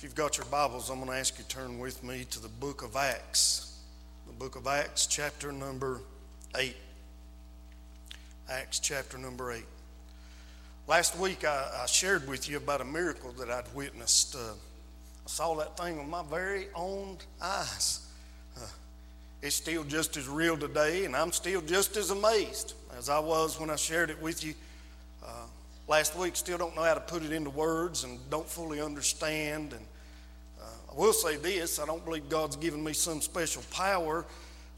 If you've got your Bibles, I'm going to ask you to turn with me to the book of Acts. The book of Acts, chapter number 8. Acts, chapter number 8. Last week, I, I shared with you about a miracle that I'd witnessed. Uh, I saw that thing with my very own eyes. Uh, it's still just as real today, and I'm still just as amazed as I was when I shared it with you uh, last week. Still don't know how to put it into words and don't fully understand. And I will say this I don't believe God's given me some special power.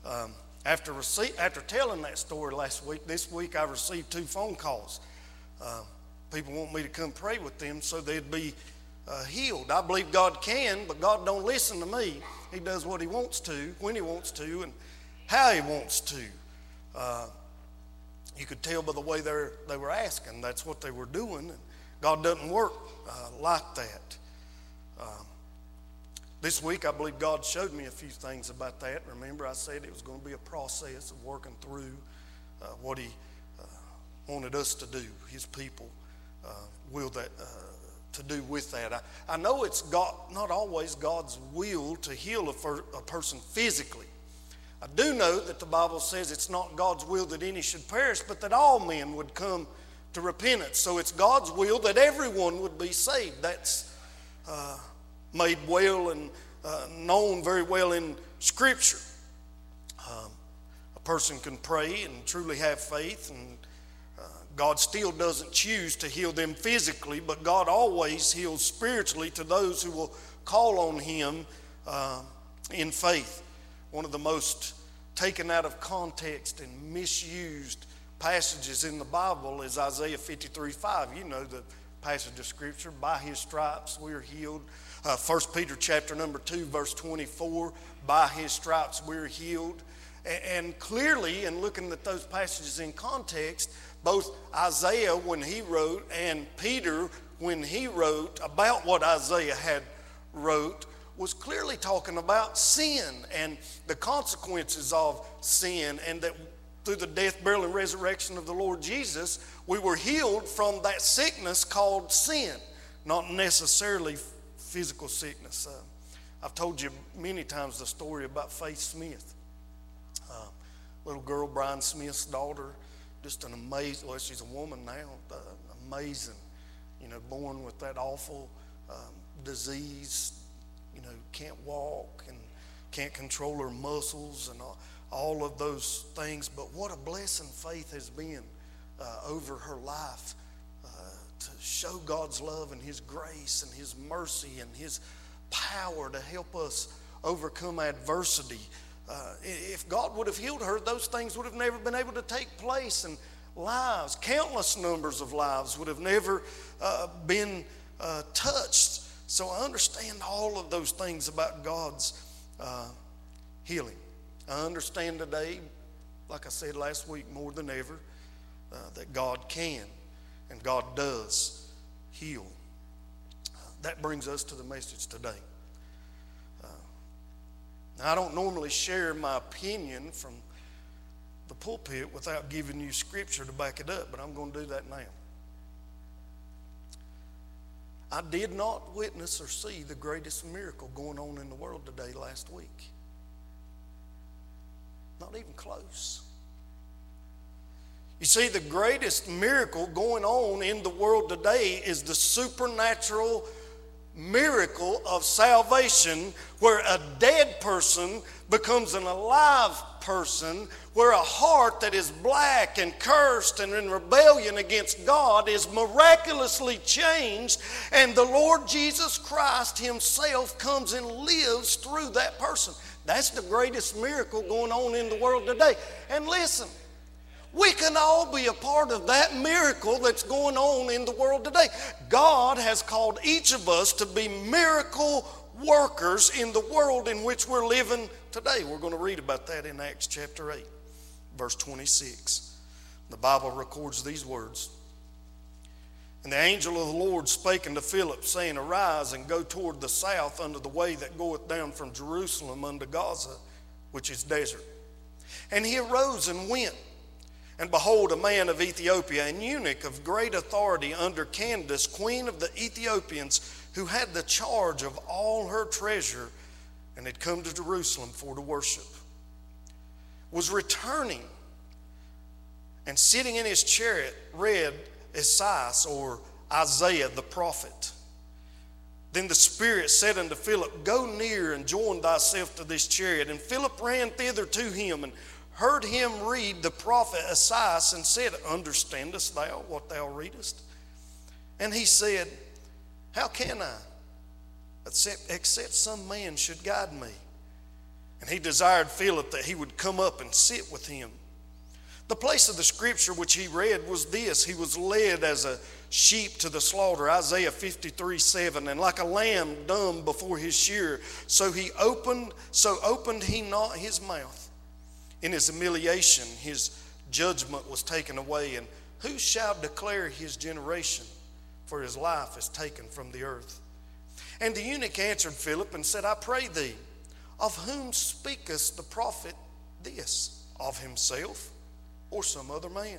Um, after, after telling that story last week, this week I received two phone calls. Uh, people want me to come pray with them so they'd be uh, healed. I believe God can, but God don't listen to me. He does what He wants to, when He wants to, and how He wants to. Uh, you could tell by the way they were asking. That's what they were doing. And God doesn't work uh, like that. Um, this week, I believe God showed me a few things about that. Remember, I said it was going to be a process of working through uh, what He uh, wanted us to do, His people, uh, will that uh, to do with that. I, I know it's God, not always God's will to heal a, a person physically. I do know that the Bible says it's not God's will that any should perish, but that all men would come to repentance. So it's God's will that everyone would be saved. That's uh, made well and uh, known very well in Scripture. Um, a person can pray and truly have faith, and uh, God still doesn't choose to heal them physically, but God always heals spiritually to those who will call on Him uh, in faith. One of the most taken out of context and misused passages in the Bible is Isaiah 53 5. You know the passage of Scripture. By His stripes we are healed. Uh, 1 Peter chapter number 2, verse 24, by his stripes we're healed. And, clearly, in looking at those passages in context, both Isaiah, when he wrote, and Peter, when he wrote about what Isaiah had wrote, was clearly talking about sin and the consequences of sin, and that through the death, burial, and resurrection of the Lord Jesus, we were healed from that sickness called sin. Not necessarily physical sickness. Uh, I've told you many times the story about Faith Smith. Uh, little girl, Brian Smith's daughter, just an amazing, well, she's a woman now, uh, amazing, you know, born with that awful um, disease, you know, can't walk and can't control her muscles and all, all of those things. But what a blessing faith has been uh, over her life show God's love and His grace and His mercy and His power to help us overcome adversity. Uh, if God would have healed her, those things would have never been able to take place, and lives, countless numbers of lives, would have never uh, been uh, touched. So I understand all of those things about God's uh, healing. I understand today, like I said last week, more than ever, uh, that God can and God does heal. That brings us to the message today. Uh, now, I don't normally share my opinion from the pulpit without giving you scripture to back it up, but I'm going to do that now. I did not witness or see the greatest miracle going on in the world today last week. Not even close. You see, the greatest miracle going on in the world today is the supernatural miracle of salvation where a dead person becomes an alive person, where a heart that is black and cursed and in rebellion against God is miraculously changed, and the Lord Jesus Christ Himself comes and lives through that person. That's the greatest miracle going on in the world today. And listen, we can all be a part of that miracle that's going on in the world today. God has called each of us to be miracle workers in the world in which we're living today. We're going to read about that in Acts chapter 8, verse 26. The Bible records these words. And the angel of the Lord spake unto Philip, saying, Arise and go toward the south unto the way that goeth down from Jerusalem unto Gaza, which is desert. And he arose and went. And behold, a man of Ethiopia, an eunuch of great authority under Candace, queen of the Ethiopians, who had the charge of all her treasure and had come to Jerusalem for to worship, was returning and sitting in his chariot read Esaias or Isaiah the prophet. Then the Spirit said unto Philip, Go near and join thyself to this chariot. And Philip ran thither to him and heard him read the prophet Esaias and said, Understandest thou what thou readest? And he said, How can I, except, except some man should guide me? And he desired Philip that he would come up and sit with him. The place of the scripture which he read was this He was led as a sheep to the slaughter, Isaiah 53 7, and like a lamb dumb before his shearer, so he opened, so opened he not his mouth. In his humiliation, his judgment was taken away, and who shall declare his generation? For his life is taken from the earth. And the eunuch answered Philip and said, I pray thee, of whom speakest the prophet this? Of himself or some other man?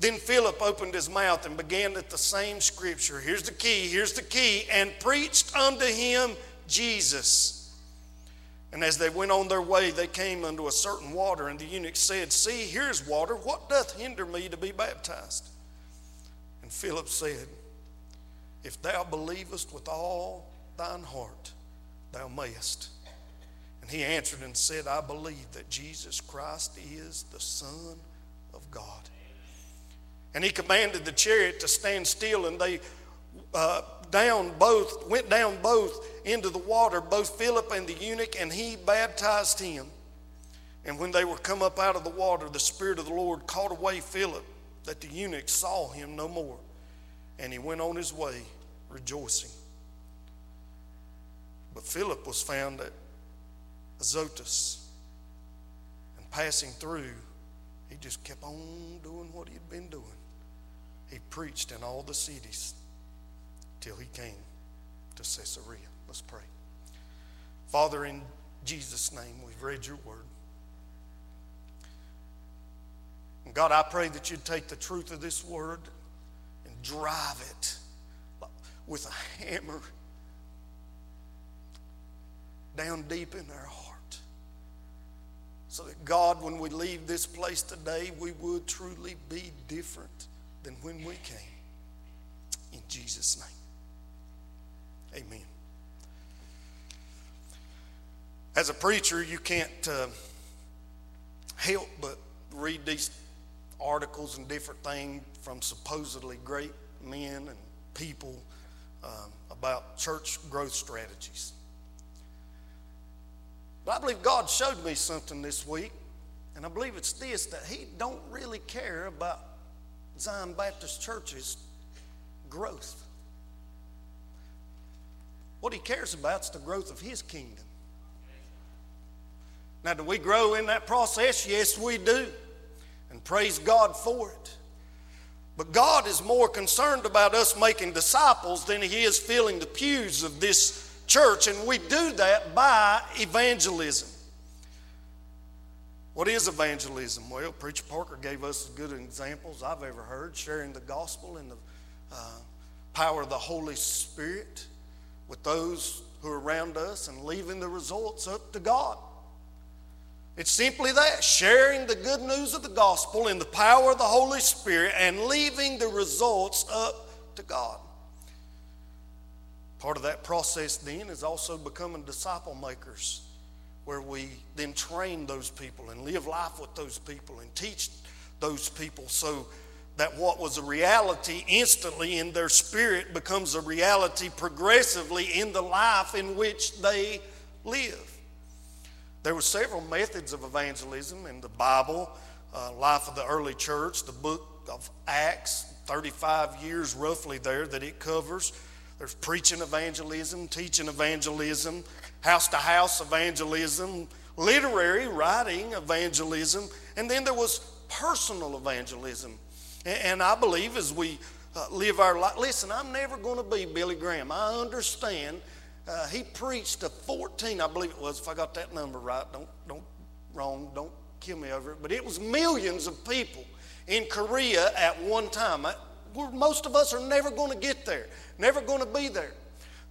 Then Philip opened his mouth and began at the same scripture. Here's the key, here's the key, and preached unto him Jesus. And as they went on their way, they came unto a certain water, and the eunuch said, See, here's water. What doth hinder me to be baptized? And Philip said, If thou believest with all thine heart, thou mayest. And he answered and said, I believe that Jesus Christ is the Son of God. And he commanded the chariot to stand still, and they uh, down both went down both into the water, both Philip and the eunuch, and he baptized him. And when they were come up out of the water, the Spirit of the Lord caught away Philip, that the eunuch saw him no more. And he went on his way rejoicing. But Philip was found at Azotus. And passing through, he just kept on doing what he'd been doing. He preached in all the cities till he came to Caesarea. Let's pray. Father, in Jesus' name, we've read your word. And God, I pray that you'd take the truth of this word and drive it with a hammer down deep in our heart. So that, God, when we leave this place today, we would truly be different than when we came. In Jesus' name, amen. As a preacher, you can't uh, help but read these articles and different things from supposedly great men and people um, about church growth strategies. But I believe God showed me something this week, and I believe it's this that He don't really care about Zion Baptist Church's growth. What He cares about is the growth of His kingdom. Now, do we grow in that process? Yes, we do. And praise God for it. But God is more concerned about us making disciples than He is filling the pews of this church, and we do that by evangelism. What is evangelism? Well, Preacher Parker gave us as good examples I've ever heard sharing the gospel and the uh, power of the Holy Spirit with those who are around us and leaving the results up to God. It's simply that sharing the good news of the gospel in the power of the Holy Spirit and leaving the results up to God. Part of that process then is also becoming disciple makers, where we then train those people and live life with those people and teach those people so that what was a reality instantly in their spirit becomes a reality progressively in the life in which they live. There were several methods of evangelism in the Bible, uh, life of the early church, the book of Acts, 35 years roughly there that it covers. There's preaching evangelism, teaching evangelism, house to house evangelism, literary writing evangelism, and then there was personal evangelism. And I believe as we uh, live our life, listen, I'm never going to be Billy Graham. I understand. Uh, he preached to 14, I believe it was, if I got that number right. Don't, don't, wrong, don't kill me over it. But it was millions of people in Korea at one time. I, most of us are never going to get there, never going to be there.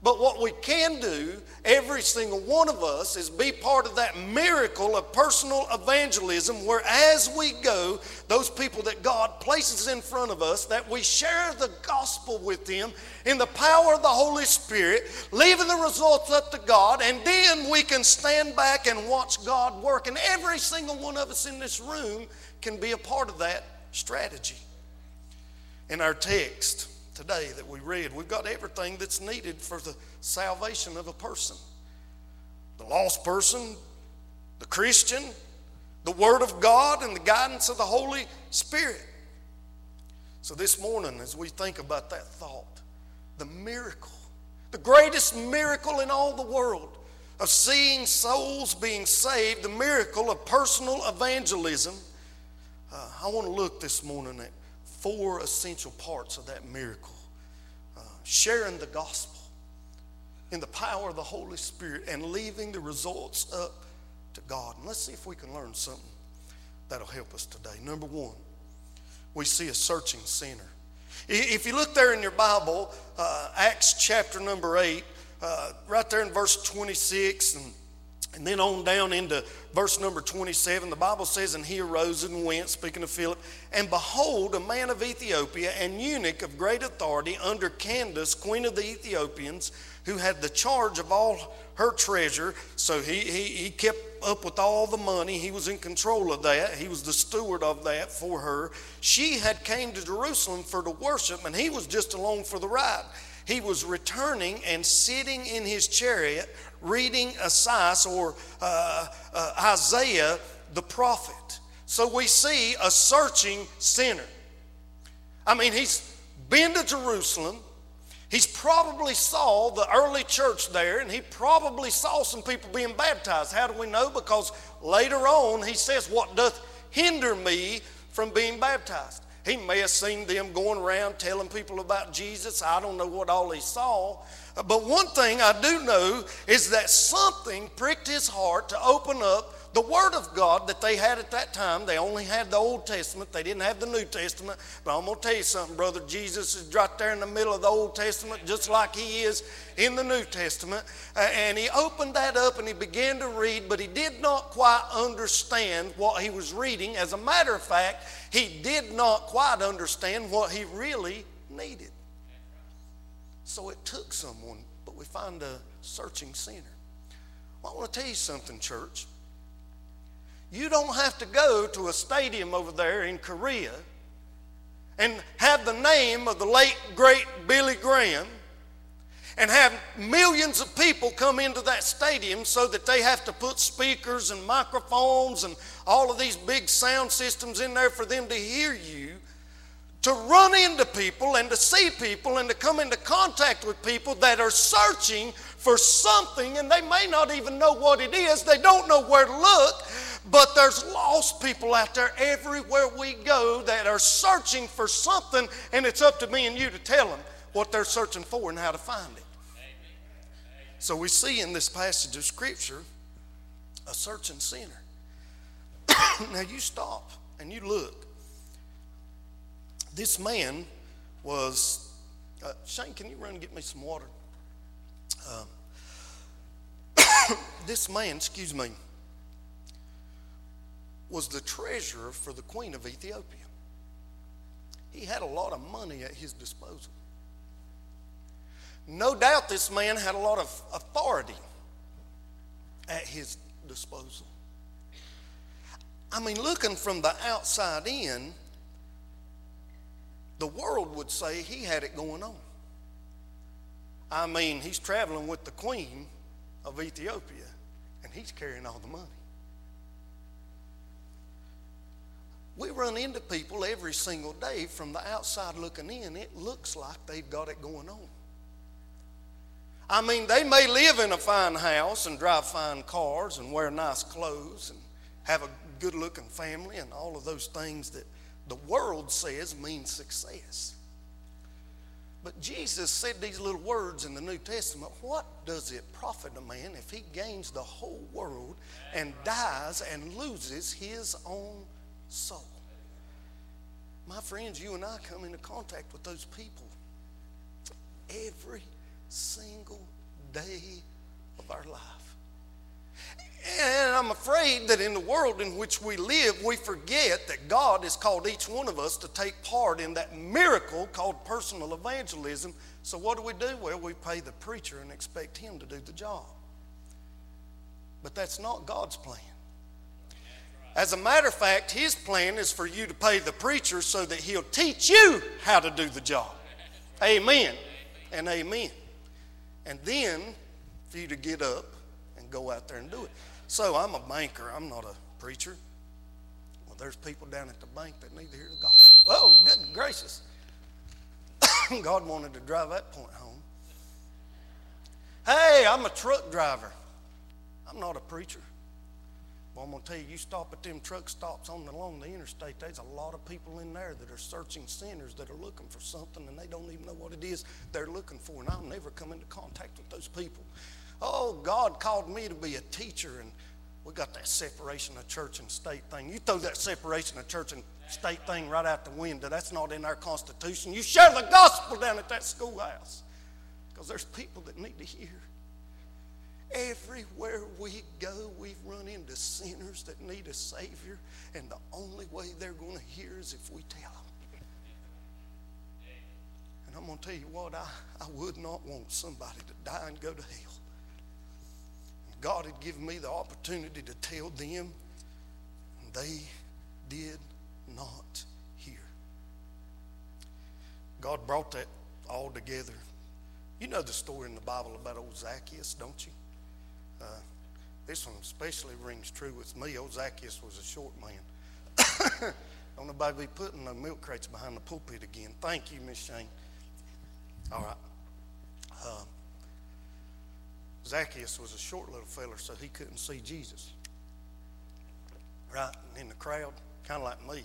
But what we can do, every single one of us, is be part of that miracle of personal evangelism where as we go, those people that God places in front of us, that we share the gospel with them in the power of the Holy Spirit, leaving the results up to God, and then we can stand back and watch God work. And every single one of us in this room can be a part of that strategy. In our text, today that we read. We've got everything that's needed for the salvation of a person the lost person, the Christian, the Word of God, and the guidance of the Holy Spirit. So, this morning, as we think about that thought, the miracle, the greatest miracle in all the world of seeing souls being saved, the miracle of personal evangelism, uh, I want to look this morning at four essential parts of that miracle uh, sharing the gospel in the power of the Holy Spirit and leaving the results up to God. And let's see if we can learn something that'll help us today. Number one, we see a searching sinner. If you look there in your Bible, uh, Acts chapter number 8, uh, right there in verse 26 and and then on down into verse number 27, the Bible says, And he arose and went, speaking of Philip, and behold, a man of Ethiopia, an eunuch of great authority under Candace, queen of the Ethiopians, who had the charge of all her treasure. So he, he, he kept up with all the money. He was in control of that. He was the steward of that for her. She had came to Jerusalem for to worship, and he was just along for the ride. He was returning and sitting in his chariot reading Esaias or uh, uh, Isaiah the prophet. So we see a searching sinner. I mean, he's been to Jerusalem. He's probably saw the early church there, and he probably saw some people being baptized. How do we know? Because later on he says, What doth hinder me from being baptized? He may have seen them going around telling people about Jesus. I don't know what all he saw. But one thing I do know is that something pricked his heart to open up the Word of God that they had at that time. They only had the Old Testament, they didn't have the New Testament. But I'm going to tell you something, brother. Jesus is right there in the middle of the Old Testament, just like he is in the New Testament. and he opened that up and he began to read, but he did not quite understand what he was reading. As a matter of fact, he did not quite understand what he really needed. So it took someone, but we find a searching sinner. Well, I want to tell you something, church. You don't have to go to a stadium over there in Korea and have the name of the late, great Billy Graham and have millions of people come into that stadium so that they have to put speakers and microphones and all of these big sound systems in there for them to hear you to run into people and to see people and to come into contact with people that are searching for something and they may not even know what it is. They don't know where to look, but there's lost people out there everywhere we go that are searching for something, and it's up to me and you to tell them what they're searching for and how to find it. So we see in this passage of Scripture a searching sinner. now you stop and you look this man was, uh, Shane, can you run and get me some water? Um, this man, excuse me, was the treasurer for the queen of Ethiopia. He had a lot of money at his disposal. No doubt this man had a lot of authority at his disposal. I mean, looking from the outside in, the world would say he had it going on. I mean, he's traveling with the queen of Ethiopia and he's carrying all the money. We run into people every single day from the outside looking in. It looks like they've got it going on. I mean, they may live in a fine house and drive fine cars and wear nice clothes and have a good looking family and all of those things that the world says means success. But Jesus said these little words in the New Testament What does it profit a man if he gains the whole world and dies and loses his own soul? My friends, you and I come into contact with those people every single day of our life. And I'm afraid that in the world in which we live, we forget that God has called each one of us to take part in that miracle called personal evangelism. So, what do we do? Well, we pay the preacher and expect him to do the job. But that's not God's plan. As a matter of fact, his plan is for you to pay the preacher so that he'll teach you how to do the job. Amen and amen. And then for you to get up and go out there and do it. So I'm a banker, I'm not a preacher. Well, there's people down at the bank that need to hear the gospel. Oh, good gracious. God wanted to drive that point home. Hey, I'm a truck driver. I'm not a preacher. Well, I'm going to tell you, you stop at them truck stops on along the interstate, there's a lot of people in there that are searching sinners that are looking for something and they don't even know what it is they're looking for. And I'll never come into contact with those people. Oh, God called me to be a teacher, and we got that separation of church and state thing. You throw that separation of church and state thing right out the window. That's not in our Constitution. You share the gospel down at that schoolhouse because there's people that need to hear. Everywhere we go, we've run into sinners that need a Savior, and the only way they're going to hear is if we tell them. And I'm going to tell you what, I, I would not want somebody to die and go to hell. God had given me the opportunity to tell them, and they did not hear. God brought that all together. You know the story in the Bible about old Zacchaeus, don't you? Uh, this one especially rings true with me. Old Zacchaeus was a short man. Don't nobody be putting no milk crates behind the pulpit again. Thank you, Miss Shane. All right. Uh, Zacchaeus was a short little feller, so he couldn't see Jesus. Right? In the crowd, kind of like me.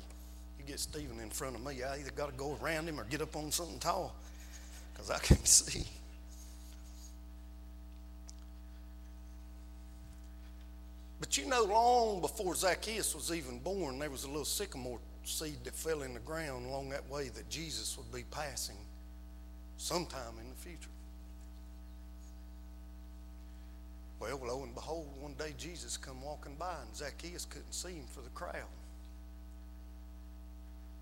You get Stephen in front of me, I either got to go around him or get up on something tall because I can't see. But you know, long before Zacchaeus was even born, there was a little sycamore seed that fell in the ground along that way that Jesus would be passing sometime in the future. Well, lo and behold, one day Jesus come walking by and Zacchaeus couldn't see him for the crowd.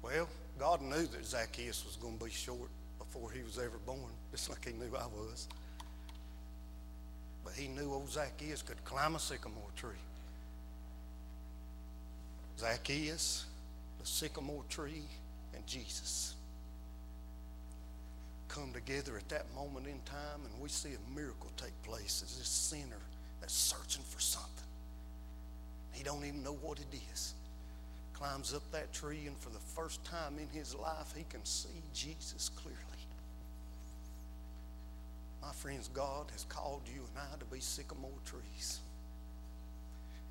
Well, God knew that Zacchaeus was going to be short before he was ever born, just like he knew I was. But he knew old Zacchaeus could climb a sycamore tree. Zacchaeus, the sycamore tree, and Jesus come together at that moment in time, and we see a miracle take place as this sinner that's searching for something. He don't even know what it is. Climbs up that tree, and for the first time in his life, he can see Jesus clearly. My friends, God has called you and I to be sycamore trees.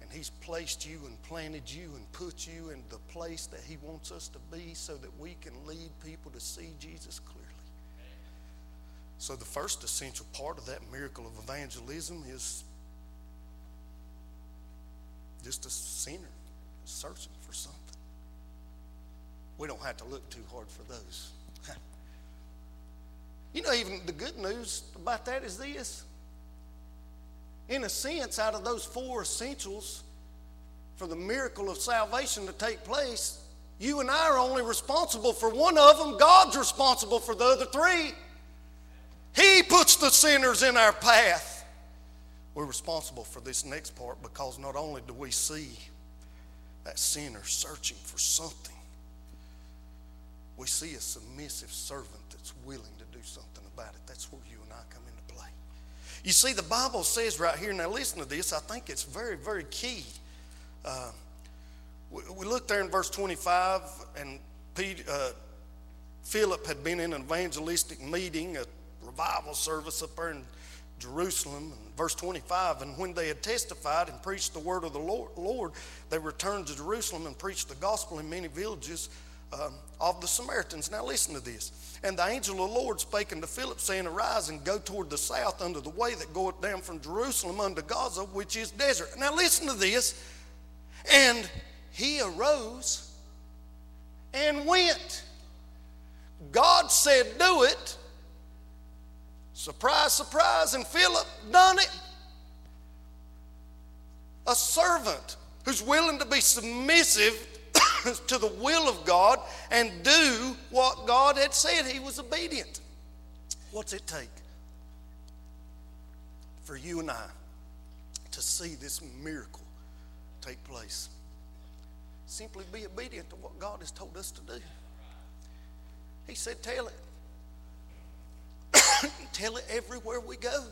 And He's placed you and planted you and put you in the place that He wants us to be so that we can lead people to see Jesus clearly. So, the first essential part of that miracle of evangelism is just a sinner searching for something. We don't have to look too hard for those. You know, even the good news about that is this. In a sense, out of those four essentials for the miracle of salvation to take place, you and I are only responsible for one of them. God's responsible for the other three. He puts the sinners in our path. We're responsible for this next part because not only do we see that sinner searching for something, we see a submissive servant that's willing to do something about it. That's where you and I come into play. You see, the Bible says right here, now listen to this, I think it's very, very key. Uh, we, we look there in verse 25, and uh, Philip had been in an evangelistic meeting, a revival service up there in Jerusalem. And verse 25, and when they had testified and preached the word of the Lord, Lord they returned to Jerusalem and preached the gospel in many villages um, of the Samaritans. Now listen to this. And the angel of the Lord spake unto Philip, saying, Arise and go toward the south unto the way that goeth down from Jerusalem unto Gaza, which is desert. Now listen to this. And he arose and went. God said, Do it. Surprise, surprise, and Philip done it. A servant who's willing to be submissive to the will of God and do what God had said. He was obedient. What's it take for you and I to see this miracle take place? Simply be obedient to what God has told us to do. He said, Tell it. Tell it everywhere we go.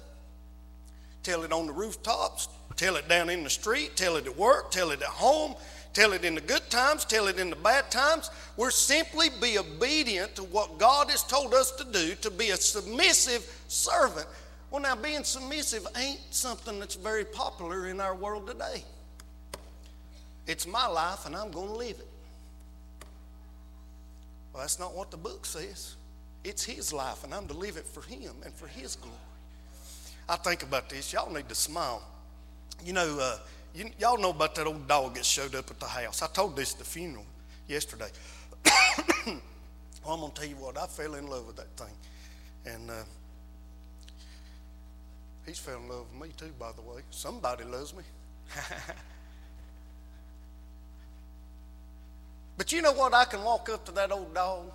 Tell it on the rooftops, tell it down in the street, tell it at work, tell it at home, tell it in the good times, tell it in the bad times. We're simply be obedient to what God has told us to do, to be a submissive servant. Well, now, being submissive ain't something that's very popular in our world today. It's my life, and I'm going to live it. Well, that's not what the book says. It's His life, and I'm to live it for Him and for His glory. I think about this. Y'all need to smile. You know, uh, you, y'all know about that old dog that showed up at the house. I told this at the funeral yesterday. well, I'm going to tell you what, I fell in love with that thing. And uh, he's fell in love with me too, by the way. Somebody loves me. but you know what? I can walk up to that old dog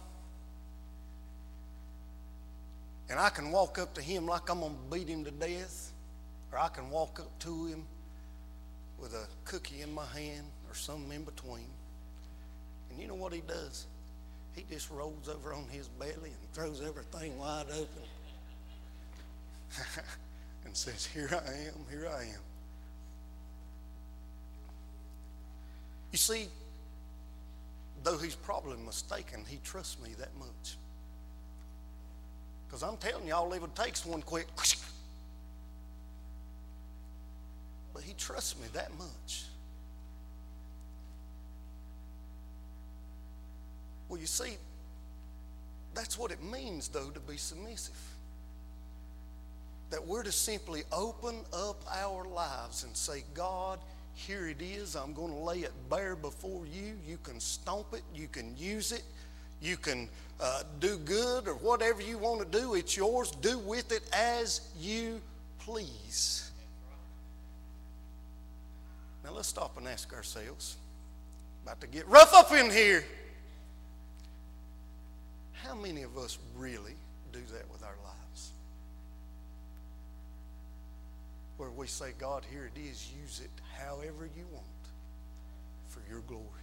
and I can walk up to him like I'm going to beat him to death, or I can walk up to him with a cookie in my hand or something in between. And you know what he does? He just rolls over on his belly and throws everything wide open and says, Here I am, here I am. You see, though he's probably mistaken, he trusts me that much. Because I'm telling you, all it would take is one quick. But he trusts me that much. Well, you see, that's what it means, though, to be submissive. That we're to simply open up our lives and say, God, here it is. I'm going to lay it bare before you. You can stomp it, you can use it, you can uh, do good or whatever you want to do. It's yours. Do with it as you please. Now let's stop and ask ourselves. About to get rough up in here. How many of us really do that with our lives? Where we say, God, here it is, use it however you want for your glory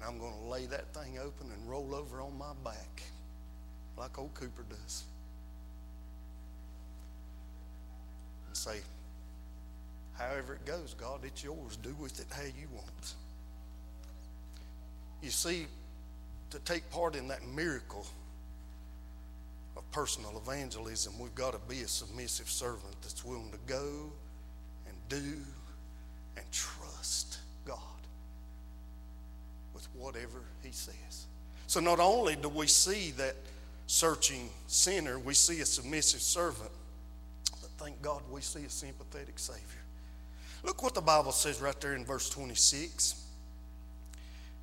and I'm going to lay that thing open and roll over on my back like old Cooper does. And say, however it goes, God, it's yours. Do with it how you want. You see, to take part in that miracle of personal evangelism, we've got to be a submissive servant that's willing to go and do and trust God with whatever he says. So not only do we see that searching sinner, we see a submissive servant, but thank God we see a sympathetic Savior. Look what the Bible says right there in verse 26.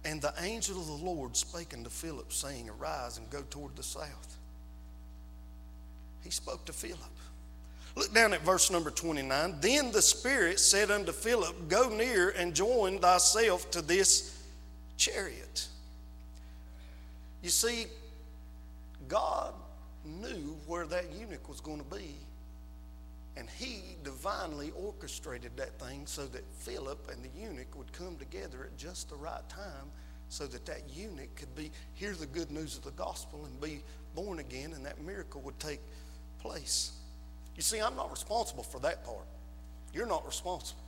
And the angel of the Lord spake unto Philip, saying, Arise and go toward the south. He spoke to Philip. Look down at verse number 29. Then the Spirit said unto Philip, Go near and join thyself to this chariot. You see, God knew where that eunuch was going to be, and he divinely orchestrated that thing so that Philip and the eunuch would come together at just the right time so that that eunuch could be hear the good news of the gospel and be born again and that miracle would take place. You see, I'm not responsible for that part. You're not responsible.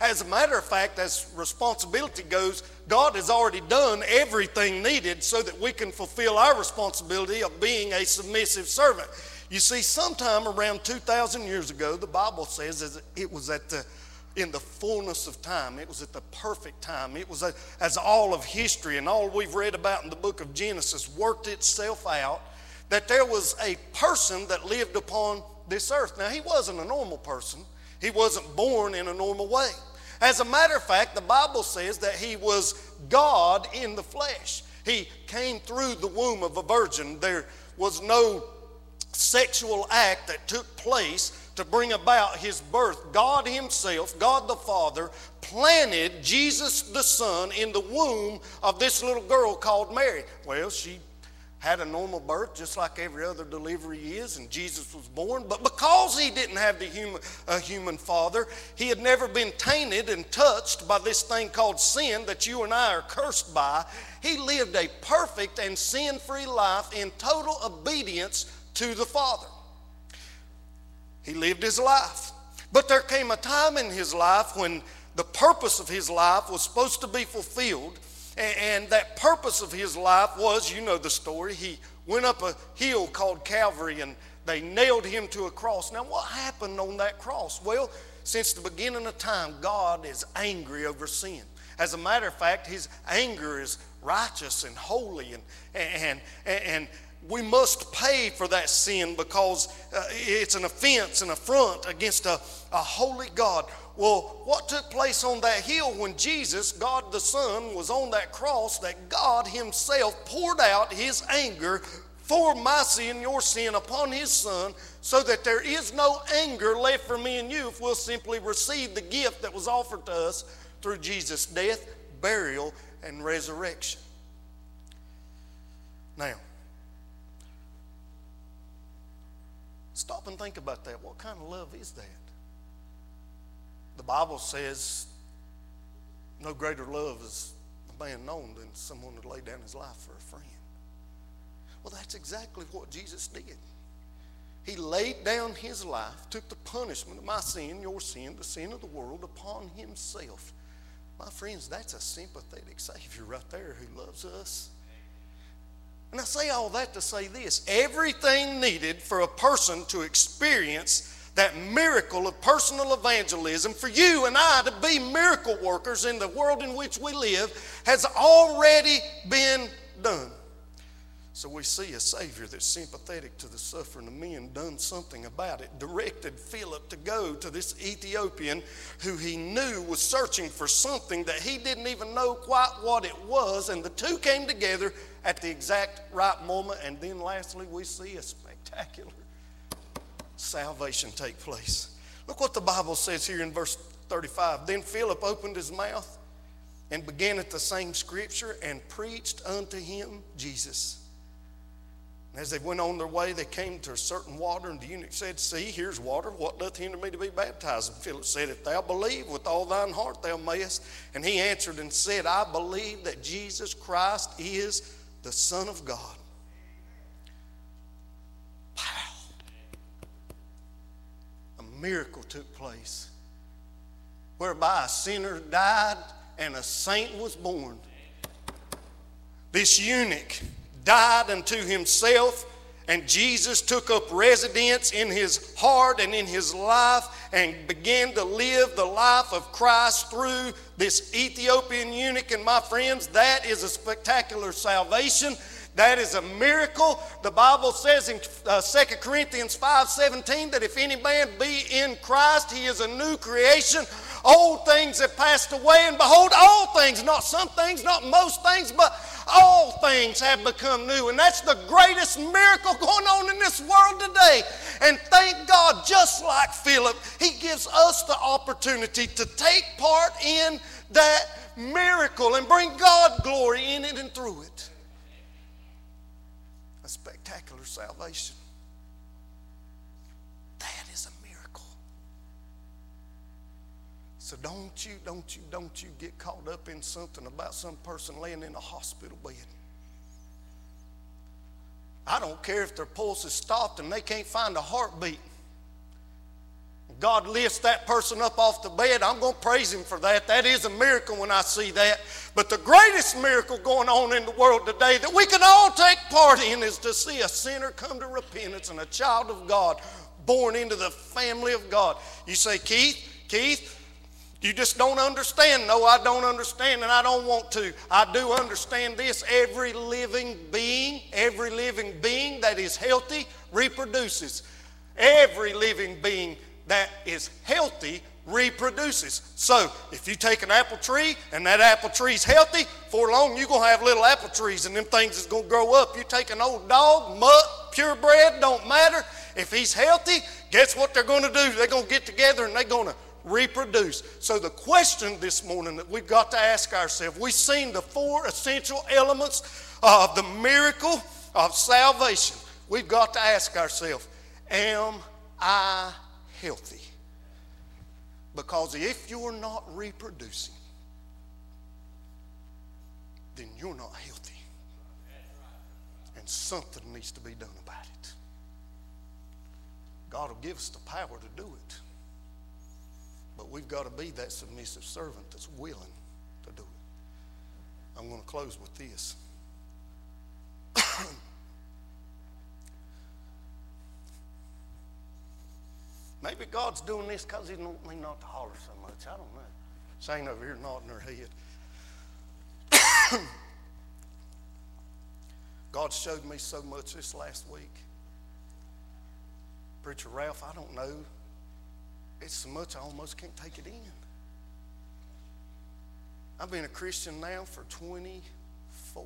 As a matter of fact, as responsibility goes, God has already done everything needed so that we can fulfill our responsibility of being a submissive servant. You see, sometime around 2,000 years ago, the Bible says it was at the in the fullness of time. It was at the perfect time. It was a, as all of history and all we've read about in the book of Genesis worked itself out that there was a person that lived upon this earth. Now, he wasn't a normal person, he wasn't born in a normal way. As a matter of fact, the Bible says that he was God in the flesh. He came through the womb of a virgin. There was no sexual act that took place to bring about his birth. God Himself, God the Father, planted Jesus the Son in the womb of this little girl called Mary. Well, she had a normal birth just like every other delivery is, and Jesus was born. But because he didn't have the human, a human father, he had never been tainted and touched by this thing called sin that you and I are cursed by. He lived a perfect and sin free life in total obedience to the Father. He lived his life. But there came a time in his life when the purpose of his life was supposed to be fulfilled. And that purpose of his life was, you know the story, he went up a hill called Calvary and they nailed him to a cross. Now, what happened on that cross? Well, since the beginning of time, God is angry over sin. As a matter of fact, his anger is righteous and holy and, and, and, and we must pay for that sin because uh, it's an offense, an affront against a, a holy God. Well, what took place on that hill when Jesus, God the Son, was on that cross, that God Himself poured out His anger for my sin, your sin, upon His Son, so that there is no anger left for me and you if we'll simply receive the gift that was offered to us through Jesus' death, burial, and resurrection. Now, Stop and think about that. What kind of love is that? The Bible says no greater love is a man known than someone to lay down his life for a friend. Well, that's exactly what Jesus did. He laid down his life, took the punishment of my sin, your sin, the sin of the world upon himself. My friends, that's a sympathetic Savior right there who loves us and I say all that to say this everything needed for a person to experience that miracle of personal evangelism, for you and I to be miracle workers in the world in which we live, has already been done. So we see a Savior that's sympathetic to the suffering of men, done something about it, directed Philip to go to this Ethiopian who he knew was searching for something that he didn't even know quite what it was, and the two came together at the exact right moment. And then lastly, we see a spectacular salvation take place. Look what the Bible says here in verse 35. Then Philip opened his mouth and began at the same scripture and preached unto him Jesus. And as they went on their way, they came to a certain water, and the eunuch said, See, here's water. What doth hinder me to be baptized? And Philip said, If thou believe with all thine heart, thou mayest. And he answered and said, I believe that Jesus Christ is the Son of God. Wow. A miracle took place whereby a sinner died and a saint was born. This eunuch died unto himself, and Jesus took up residence in his heart and in his life and began to live the life of Christ through this Ethiopian eunuch. And my friends, that is a spectacular salvation. That is a miracle. The Bible says in uh, 2 Corinthians 5:17 that if any man be in Christ, he is a new creation. Old things have passed away, and behold, all things, not some things, not most things, but all things have become new. And that's the greatest miracle going on in this world today. And thank God, just like Philip, he gives us the opportunity to take part in that miracle and bring God glory in it and through it. A spectacular salvation. So don't you, don't you, don't you get caught up in something about some person laying in a hospital bed. I don't care if their pulse is stopped and they can't find a heartbeat. God lifts that person up off the bed. I'm going to praise Him for that. That is a miracle when I see that. But the greatest miracle going on in the world today that we can all take part in is to see a sinner come to repentance and a child of God born into the family of God. You say, Keith, Keith, you just don't understand. No, I don't understand, and I don't want to. I do understand this. Every living being, every living being that is healthy reproduces. Every living being that is healthy reproduces. So if you take an apple tree and that apple tree's healthy, for long you're gonna have little apple trees and them things is gonna grow up. You take an old dog, mutt, purebred, don't matter. If he's healthy, guess what they're gonna do? They're gonna get together and they're gonna reproduce. So the question this morning that we've got to ask ourselves, we've seen the four essential elements of the miracle of salvation. We've got to ask ourselves, am I healthy? Because if you're not reproducing, then you're not healthy. And something needs to be done about it. God will give us the power to do it. But we've got to be that submissive servant that's willing to do it. I'm going to close with this. Maybe God's doing this because He don't mean not to holler so much. I don't know. Shane over here nodding her head. God showed me so much this last week. Preacher Ralph, I don't know. It's so much I almost can't take it in. I've been a Christian now for 24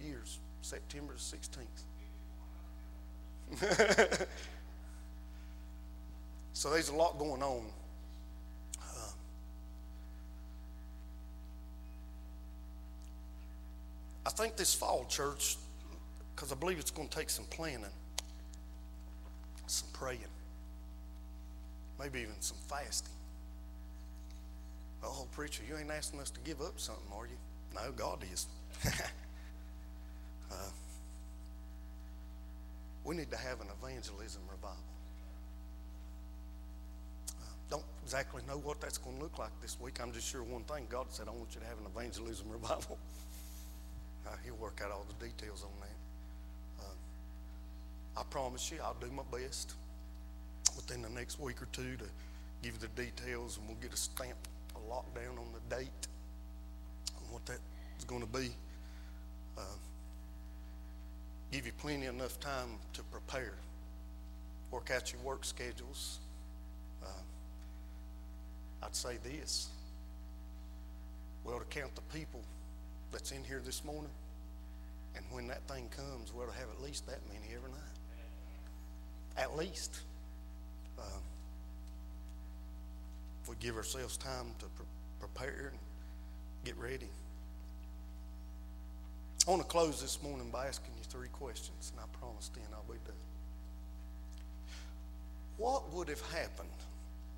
years, September 16th. So there's a lot going on. Uh, I think this fall, church, because I believe it's going to take some planning, some praying, maybe even some fasting. Oh, preacher, you ain't asking us to give up something, are you? No, God is. uh, we need to have an evangelism revival don't exactly know what that's going to look like this week. I'm just sure one thing God said, I want you to have an evangelism revival. Uh, he'll work out all the details on that. Uh, I promise you, I'll do my best within the next week or two to give you the details, and we'll get a stamp, a lockdown on the date and what that is going to be. Uh, give you plenty enough time to prepare, work out your work schedules. Uh, I'd say this. We ought to count the people that's in here this morning. And when that thing comes, we ought to have at least that many every night. At least. Uh, if we give ourselves time to pre- prepare and get ready. I want to close this morning by asking you three questions, and I promise then I'll be done. What would have happened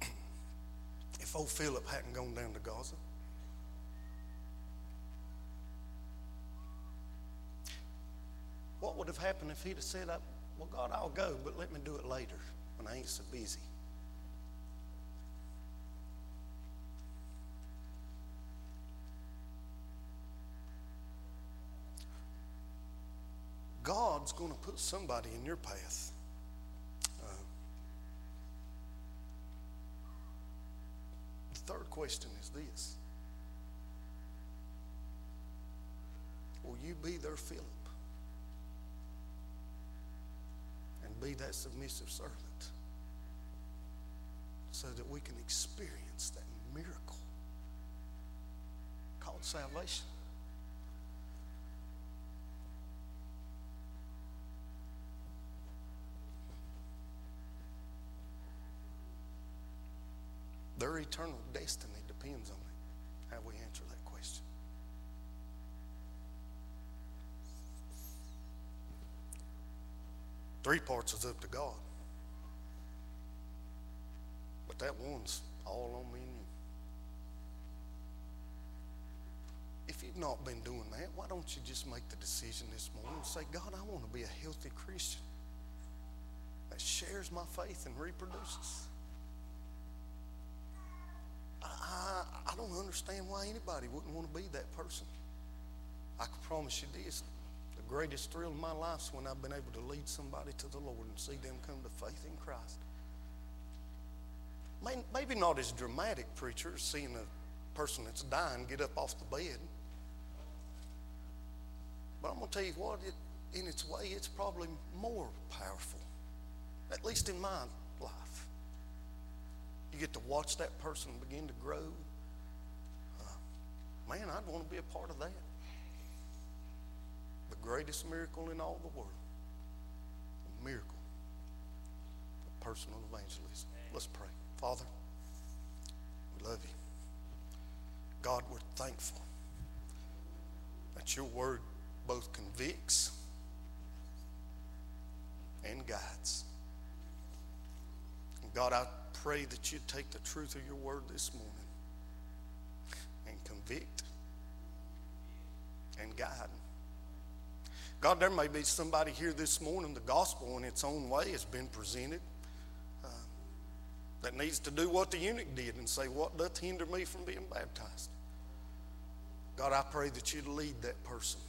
if old Philip hadn't gone down to Gaza? What would have happened if he'd have said, Well, God, I'll go, but let me do it later when I ain't so busy? God's going to put somebody in your path uh, The third question is this Will you be their Philip? And be that submissive servant so that we can experience that miracle called salvation? Their eternal destiny depends on it, how we answer that question. Three parts is up to God. But that one's all on me and you. If you've not been doing that, why don't you just make the decision this morning and say, God, I want to be a healthy Christian that shares my faith and reproduces? I, I don't understand why anybody wouldn't want to be that person. I can promise you this greatest thrill of my life is when I've been able to lead somebody to the Lord and see them come to faith in Christ. Maybe not as dramatic, preacher, seeing a person that's dying get up off the bed. But I'm going to tell you what, it, in its way, it's probably more powerful, at least in my life. You get to watch that person begin to grow. Uh, man, I'd want to be a part of that. Greatest miracle in all the world. A miracle of personal evangelism. Let's pray. Father, we love you. God, we're thankful that your word both convicts and guides. And God, I pray that you take the truth of your word this morning and convict and guide. God, there may be somebody here this morning, the gospel in its own way has been presented uh, that needs to do what the eunuch did and say, What doth hinder me from being baptized? God, I pray that you'd lead that person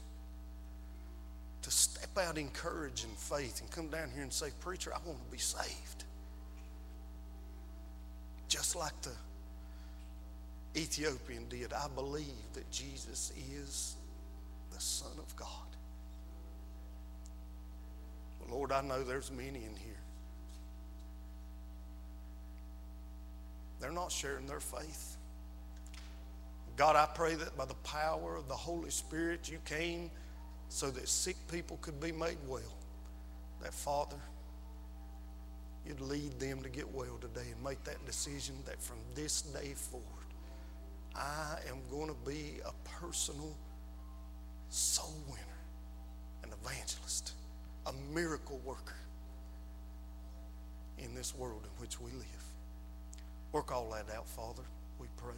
to step out in courage and faith and come down here and say, Preacher, I want to be saved. Just like the Ethiopian did, I believe that Jesus is the Son of God. Lord, I know there's many in here. They're not sharing their faith. God, I pray that by the power of the Holy Spirit, you came so that sick people could be made well. That, Father, you'd lead them to get well today and make that decision that from this day forward, I am going to be a personal soul winner, an evangelist, a miracle worker in this world in which we live. Work all that out, Father, we pray.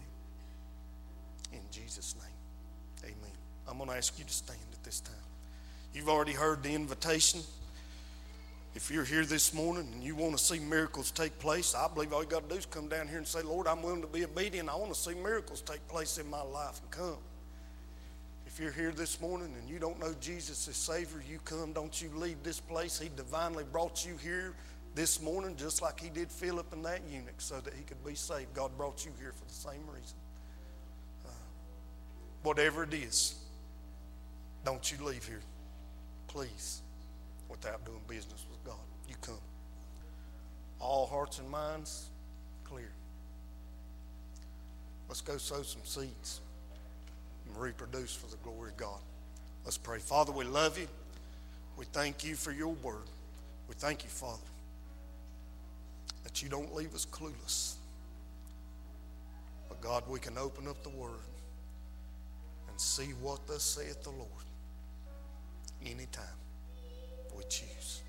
In Jesus' name, amen. I'm going to ask you to stand at this time. You've already heard the invitation. If you're here this morning and you want to see miracles take place, I believe all you got to do is come down here and say, Lord, I'm willing to be obedient. I want to see miracles take place in my life and come. If you're here this morning and you don't know Jesus as Savior, you come. Don't you leave this place. He divinely brought you here this morning just like He did Philip and that eunuch so that he could be saved. God brought you here for the same reason. Uh, whatever it is, don't you leave here, please, without doing business with God. You come. All hearts and minds clear. Let's go sow some seeds and reproduce for the glory of God. Let's pray. Father, we love you. We thank you for your word. We thank you, Father, that you don't leave us clueless. But God, we can open up the word and see what thus saith the Lord anytime we choose.